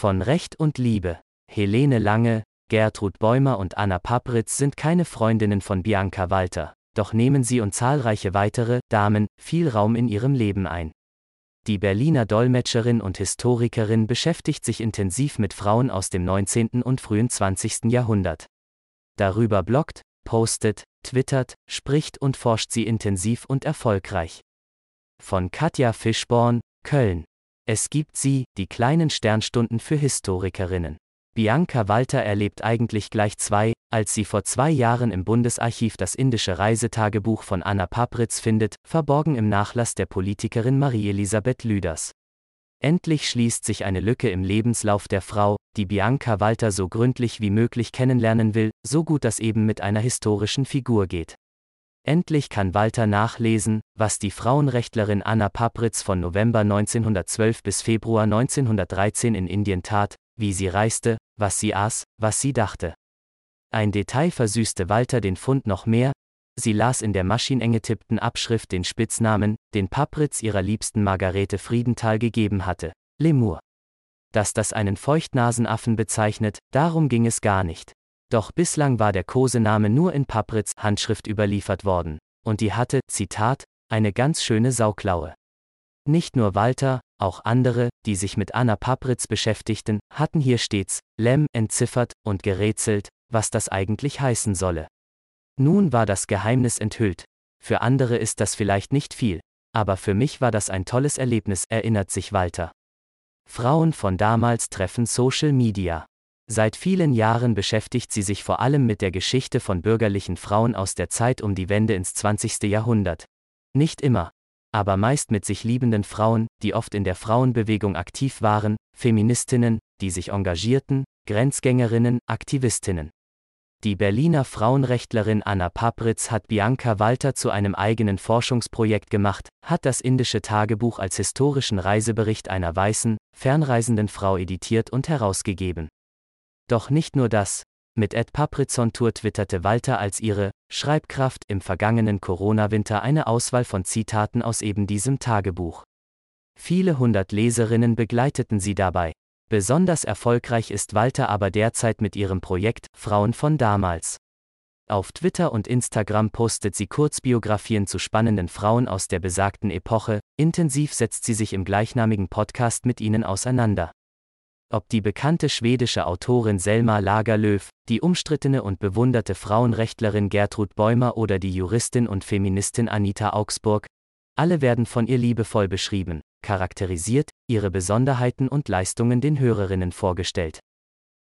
Von Recht und Liebe. Helene Lange, Gertrud Bäumer und Anna Papritz sind keine Freundinnen von Bianca Walter, doch nehmen sie und zahlreiche weitere Damen viel Raum in ihrem Leben ein. Die Berliner Dolmetscherin und Historikerin beschäftigt sich intensiv mit Frauen aus dem 19. und frühen 20. Jahrhundert. Darüber bloggt, postet, twittert, spricht und forscht sie intensiv und erfolgreich. Von Katja Fischborn, Köln. Es gibt sie, die kleinen Sternstunden für Historikerinnen. Bianca Walter erlebt eigentlich gleich zwei, als sie vor zwei Jahren im Bundesarchiv das indische Reisetagebuch von Anna Papritz findet, verborgen im Nachlass der Politikerin Marie-Elisabeth Lüders. Endlich schließt sich eine Lücke im Lebenslauf der Frau, die Bianca Walter so gründlich wie möglich kennenlernen will, so gut das eben mit einer historischen Figur geht. Endlich kann Walter nachlesen, was die Frauenrechtlerin Anna Papritz von November 1912 bis Februar 1913 in Indien tat, wie sie reiste, was sie aß, was sie dachte. Ein Detail versüßte Walter den Fund noch mehr, sie las in der maschinenge tippten Abschrift den Spitznamen, den Papritz ihrer liebsten Margarete Friedenthal gegeben hatte, Lemur. Dass das einen Feuchtnasenaffen bezeichnet, darum ging es gar nicht. Doch bislang war der Kosename nur in Papritz Handschrift überliefert worden, und die hatte, Zitat, eine ganz schöne Sauklaue. Nicht nur Walter, auch andere, die sich mit Anna Papritz beschäftigten, hatten hier stets Lem entziffert und gerätselt, was das eigentlich heißen solle. Nun war das Geheimnis enthüllt. Für andere ist das vielleicht nicht viel, aber für mich war das ein tolles Erlebnis, erinnert sich Walter. Frauen von damals treffen Social Media. Seit vielen Jahren beschäftigt sie sich vor allem mit der Geschichte von bürgerlichen Frauen aus der Zeit um die Wende ins 20. Jahrhundert. Nicht immer, aber meist mit sich liebenden Frauen, die oft in der Frauenbewegung aktiv waren, Feministinnen, die sich engagierten, Grenzgängerinnen, Aktivistinnen. Die Berliner Frauenrechtlerin Anna Papritz hat Bianca Walter zu einem eigenen Forschungsprojekt gemacht, hat das indische Tagebuch als historischen Reisebericht einer weißen, fernreisenden Frau editiert und herausgegeben. Doch nicht nur das, mit Ed Paprizon-Tour twitterte Walter als ihre Schreibkraft im vergangenen Corona-Winter eine Auswahl von Zitaten aus eben diesem Tagebuch. Viele hundert Leserinnen begleiteten sie dabei. Besonders erfolgreich ist Walter aber derzeit mit ihrem Projekt Frauen von damals. Auf Twitter und Instagram postet sie Kurzbiografien zu spannenden Frauen aus der besagten Epoche, intensiv setzt sie sich im gleichnamigen Podcast mit ihnen auseinander. Ob die bekannte schwedische Autorin Selma Lagerlöf, die umstrittene und bewunderte Frauenrechtlerin Gertrud Bäumer oder die Juristin und Feministin Anita Augsburg, alle werden von ihr liebevoll beschrieben, charakterisiert, ihre Besonderheiten und Leistungen den Hörerinnen vorgestellt.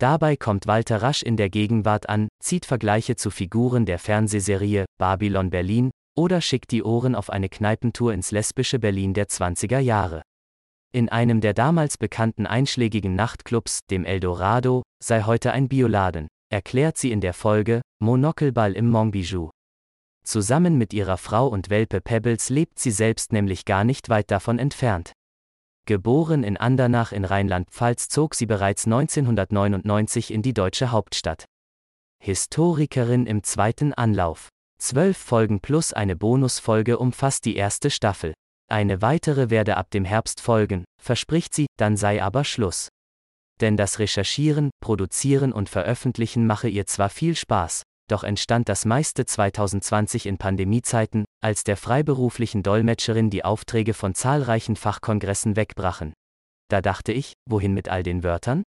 Dabei kommt Walter rasch in der Gegenwart an, zieht Vergleiche zu Figuren der Fernsehserie Babylon Berlin oder schickt die Ohren auf eine Kneipentour ins lesbische Berlin der 20er Jahre. In einem der damals bekannten einschlägigen Nachtclubs, dem Eldorado, sei heute ein Bioladen, erklärt sie in der Folge Monokelball im Monbijou. Zusammen mit ihrer Frau und Welpe Pebbles lebt sie selbst nämlich gar nicht weit davon entfernt. Geboren in Andernach in Rheinland-Pfalz zog sie bereits 1999 in die deutsche Hauptstadt. Historikerin im zweiten Anlauf. Zwölf Folgen plus eine Bonusfolge umfasst die erste Staffel. Eine weitere werde ab dem Herbst folgen, verspricht sie, dann sei aber Schluss. Denn das Recherchieren, Produzieren und Veröffentlichen mache ihr zwar viel Spaß, doch entstand das meiste 2020 in Pandemiezeiten, als der freiberuflichen Dolmetscherin die Aufträge von zahlreichen Fachkongressen wegbrachen. Da dachte ich, wohin mit all den Wörtern?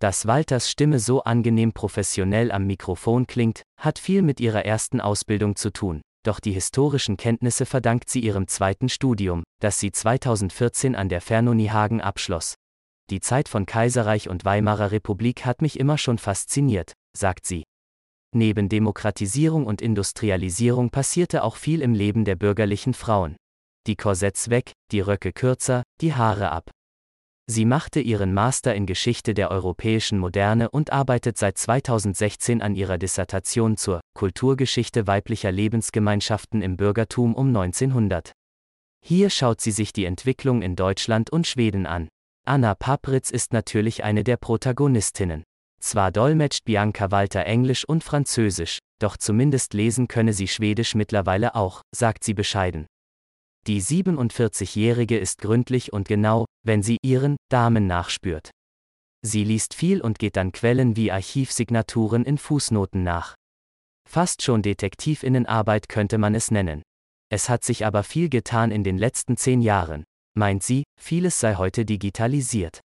Dass Walters Stimme so angenehm professionell am Mikrofon klingt, hat viel mit ihrer ersten Ausbildung zu tun, doch die historischen Kenntnisse verdankt sie ihrem zweiten Studium, das sie 2014 an der Fernuni Hagen abschloss. Die Zeit von Kaiserreich und Weimarer Republik hat mich immer schon fasziniert, sagt sie. Neben Demokratisierung und Industrialisierung passierte auch viel im Leben der bürgerlichen Frauen. Die Korsetts weg, die Röcke kürzer, die Haare ab. Sie machte ihren Master in Geschichte der europäischen Moderne und arbeitet seit 2016 an ihrer Dissertation zur Kulturgeschichte weiblicher Lebensgemeinschaften im Bürgertum um 1900. Hier schaut sie sich die Entwicklung in Deutschland und Schweden an. Anna Papritz ist natürlich eine der Protagonistinnen. Zwar dolmetscht Bianca Walter Englisch und Französisch, doch zumindest lesen könne sie Schwedisch mittlerweile auch, sagt sie bescheiden. Die 47-Jährige ist gründlich und genau, wenn sie ihren Damen nachspürt. Sie liest viel und geht dann Quellen wie Archivsignaturen in Fußnoten nach. Fast schon Detektivinnenarbeit könnte man es nennen. Es hat sich aber viel getan in den letzten zehn Jahren, meint sie, vieles sei heute digitalisiert.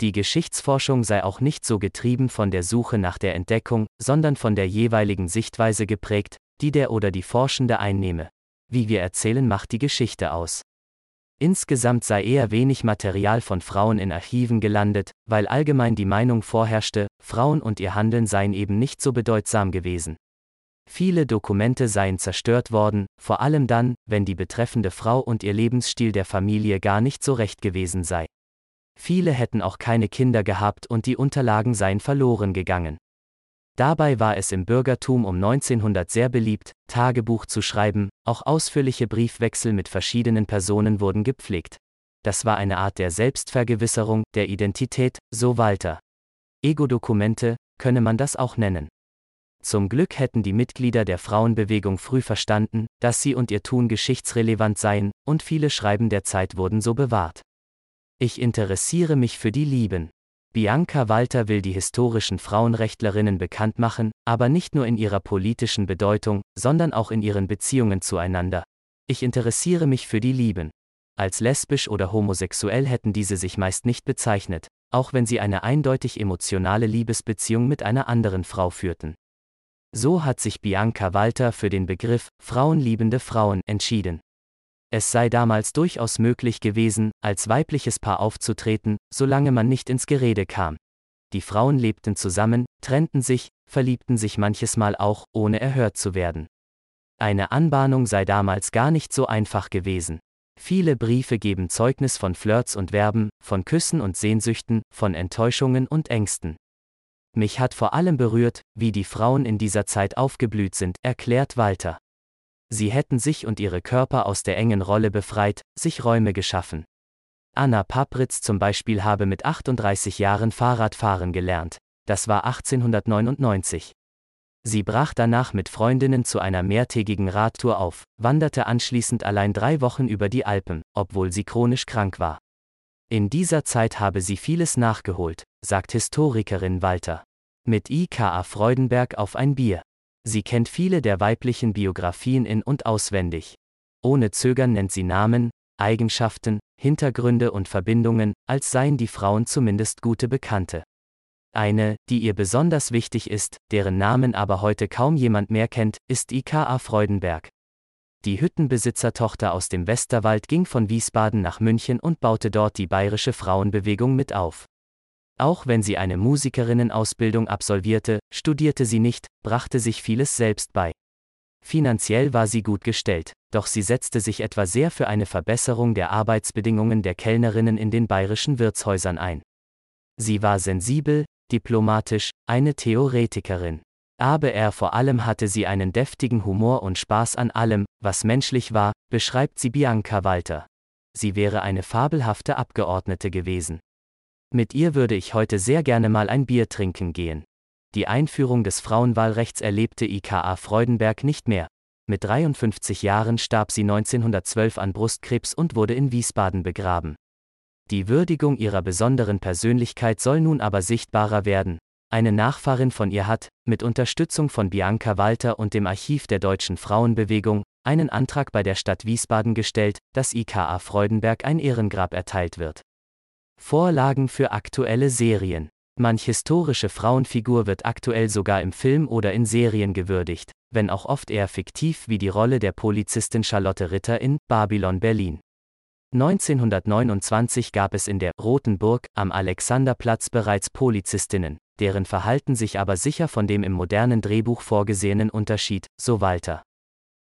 Die Geschichtsforschung sei auch nicht so getrieben von der Suche nach der Entdeckung, sondern von der jeweiligen Sichtweise geprägt, die der oder die Forschende einnehme. Wie wir erzählen macht die Geschichte aus. Insgesamt sei eher wenig Material von Frauen in Archiven gelandet, weil allgemein die Meinung vorherrschte, Frauen und ihr Handeln seien eben nicht so bedeutsam gewesen. Viele Dokumente seien zerstört worden, vor allem dann, wenn die betreffende Frau und ihr Lebensstil der Familie gar nicht so recht gewesen sei. Viele hätten auch keine Kinder gehabt und die Unterlagen seien verloren gegangen. Dabei war es im Bürgertum um 1900 sehr beliebt, Tagebuch zu schreiben, auch ausführliche Briefwechsel mit verschiedenen Personen wurden gepflegt. Das war eine Art der Selbstvergewisserung, der Identität, so Walter. Ego-Dokumente, könne man das auch nennen. Zum Glück hätten die Mitglieder der Frauenbewegung früh verstanden, dass sie und ihr Tun geschichtsrelevant seien, und viele Schreiben der Zeit wurden so bewahrt. Ich interessiere mich für die Lieben. Bianca Walter will die historischen Frauenrechtlerinnen bekannt machen, aber nicht nur in ihrer politischen Bedeutung, sondern auch in ihren Beziehungen zueinander. Ich interessiere mich für die Lieben. Als lesbisch oder homosexuell hätten diese sich meist nicht bezeichnet, auch wenn sie eine eindeutig emotionale Liebesbeziehung mit einer anderen Frau führten. So hat sich Bianca Walter für den Begriff Frauenliebende Frauen entschieden. Es sei damals durchaus möglich gewesen, als weibliches Paar aufzutreten, solange man nicht ins Gerede kam. Die Frauen lebten zusammen, trennten sich, verliebten sich manches Mal auch, ohne erhört zu werden. Eine Anbahnung sei damals gar nicht so einfach gewesen. Viele Briefe geben Zeugnis von Flirts und Verben, von Küssen und Sehnsüchten, von Enttäuschungen und Ängsten. Mich hat vor allem berührt, wie die Frauen in dieser Zeit aufgeblüht sind, erklärt Walter. Sie hätten sich und ihre Körper aus der engen Rolle befreit, sich Räume geschaffen. Anna Papritz zum Beispiel habe mit 38 Jahren Fahrradfahren gelernt. Das war 1899. Sie brach danach mit Freundinnen zu einer mehrtägigen Radtour auf, wanderte anschließend allein drei Wochen über die Alpen, obwohl sie chronisch krank war. In dieser Zeit habe sie vieles nachgeholt, sagt Historikerin Walter. Mit IKA Freudenberg auf ein Bier. Sie kennt viele der weiblichen Biografien in und auswendig. Ohne Zögern nennt sie Namen, Eigenschaften, Hintergründe und Verbindungen, als seien die Frauen zumindest gute Bekannte. Eine, die ihr besonders wichtig ist, deren Namen aber heute kaum jemand mehr kennt, ist IKA Freudenberg. Die Hüttenbesitzertochter aus dem Westerwald ging von Wiesbaden nach München und baute dort die bayerische Frauenbewegung mit auf. Auch wenn sie eine Musikerinnenausbildung absolvierte, studierte sie nicht, brachte sich vieles selbst bei. Finanziell war sie gut gestellt, doch sie setzte sich etwa sehr für eine Verbesserung der Arbeitsbedingungen der Kellnerinnen in den bayerischen Wirtshäusern ein. Sie war sensibel, diplomatisch, eine Theoretikerin. Aber er vor allem hatte sie einen deftigen Humor und Spaß an allem, was menschlich war, beschreibt sie Bianca Walter. Sie wäre eine fabelhafte Abgeordnete gewesen. Mit ihr würde ich heute sehr gerne mal ein Bier trinken gehen. Die Einführung des Frauenwahlrechts erlebte IKA Freudenberg nicht mehr. Mit 53 Jahren starb sie 1912 an Brustkrebs und wurde in Wiesbaden begraben. Die Würdigung ihrer besonderen Persönlichkeit soll nun aber sichtbarer werden. Eine Nachfahrin von ihr hat, mit Unterstützung von Bianca Walter und dem Archiv der deutschen Frauenbewegung, einen Antrag bei der Stadt Wiesbaden gestellt, dass IKA Freudenberg ein Ehrengrab erteilt wird. Vorlagen für aktuelle Serien. Manch historische Frauenfigur wird aktuell sogar im Film oder in Serien gewürdigt, wenn auch oft eher fiktiv wie die Rolle der Polizistin Charlotte Ritter in Babylon Berlin. 1929 gab es in der Roten Burg am Alexanderplatz bereits Polizistinnen, deren Verhalten sich aber sicher von dem im modernen Drehbuch vorgesehenen unterschied, so Walter.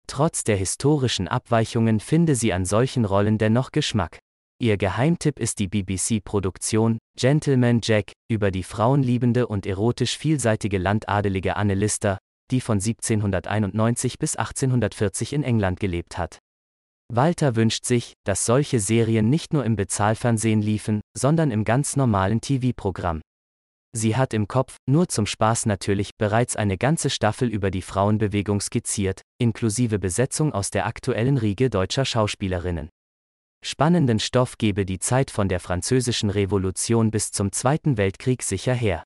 Trotz der historischen Abweichungen finde sie an solchen Rollen dennoch Geschmack. Ihr Geheimtipp ist die BBC-Produktion Gentleman Jack über die frauenliebende und erotisch vielseitige landadelige Anne Lister, die von 1791 bis 1840 in England gelebt hat. Walter wünscht sich, dass solche Serien nicht nur im Bezahlfernsehen liefen, sondern im ganz normalen TV-Programm. Sie hat im Kopf, nur zum Spaß natürlich, bereits eine ganze Staffel über die Frauenbewegung skizziert, inklusive Besetzung aus der aktuellen Riege deutscher Schauspielerinnen. Spannenden Stoff gebe die Zeit von der Französischen Revolution bis zum Zweiten Weltkrieg sicher her.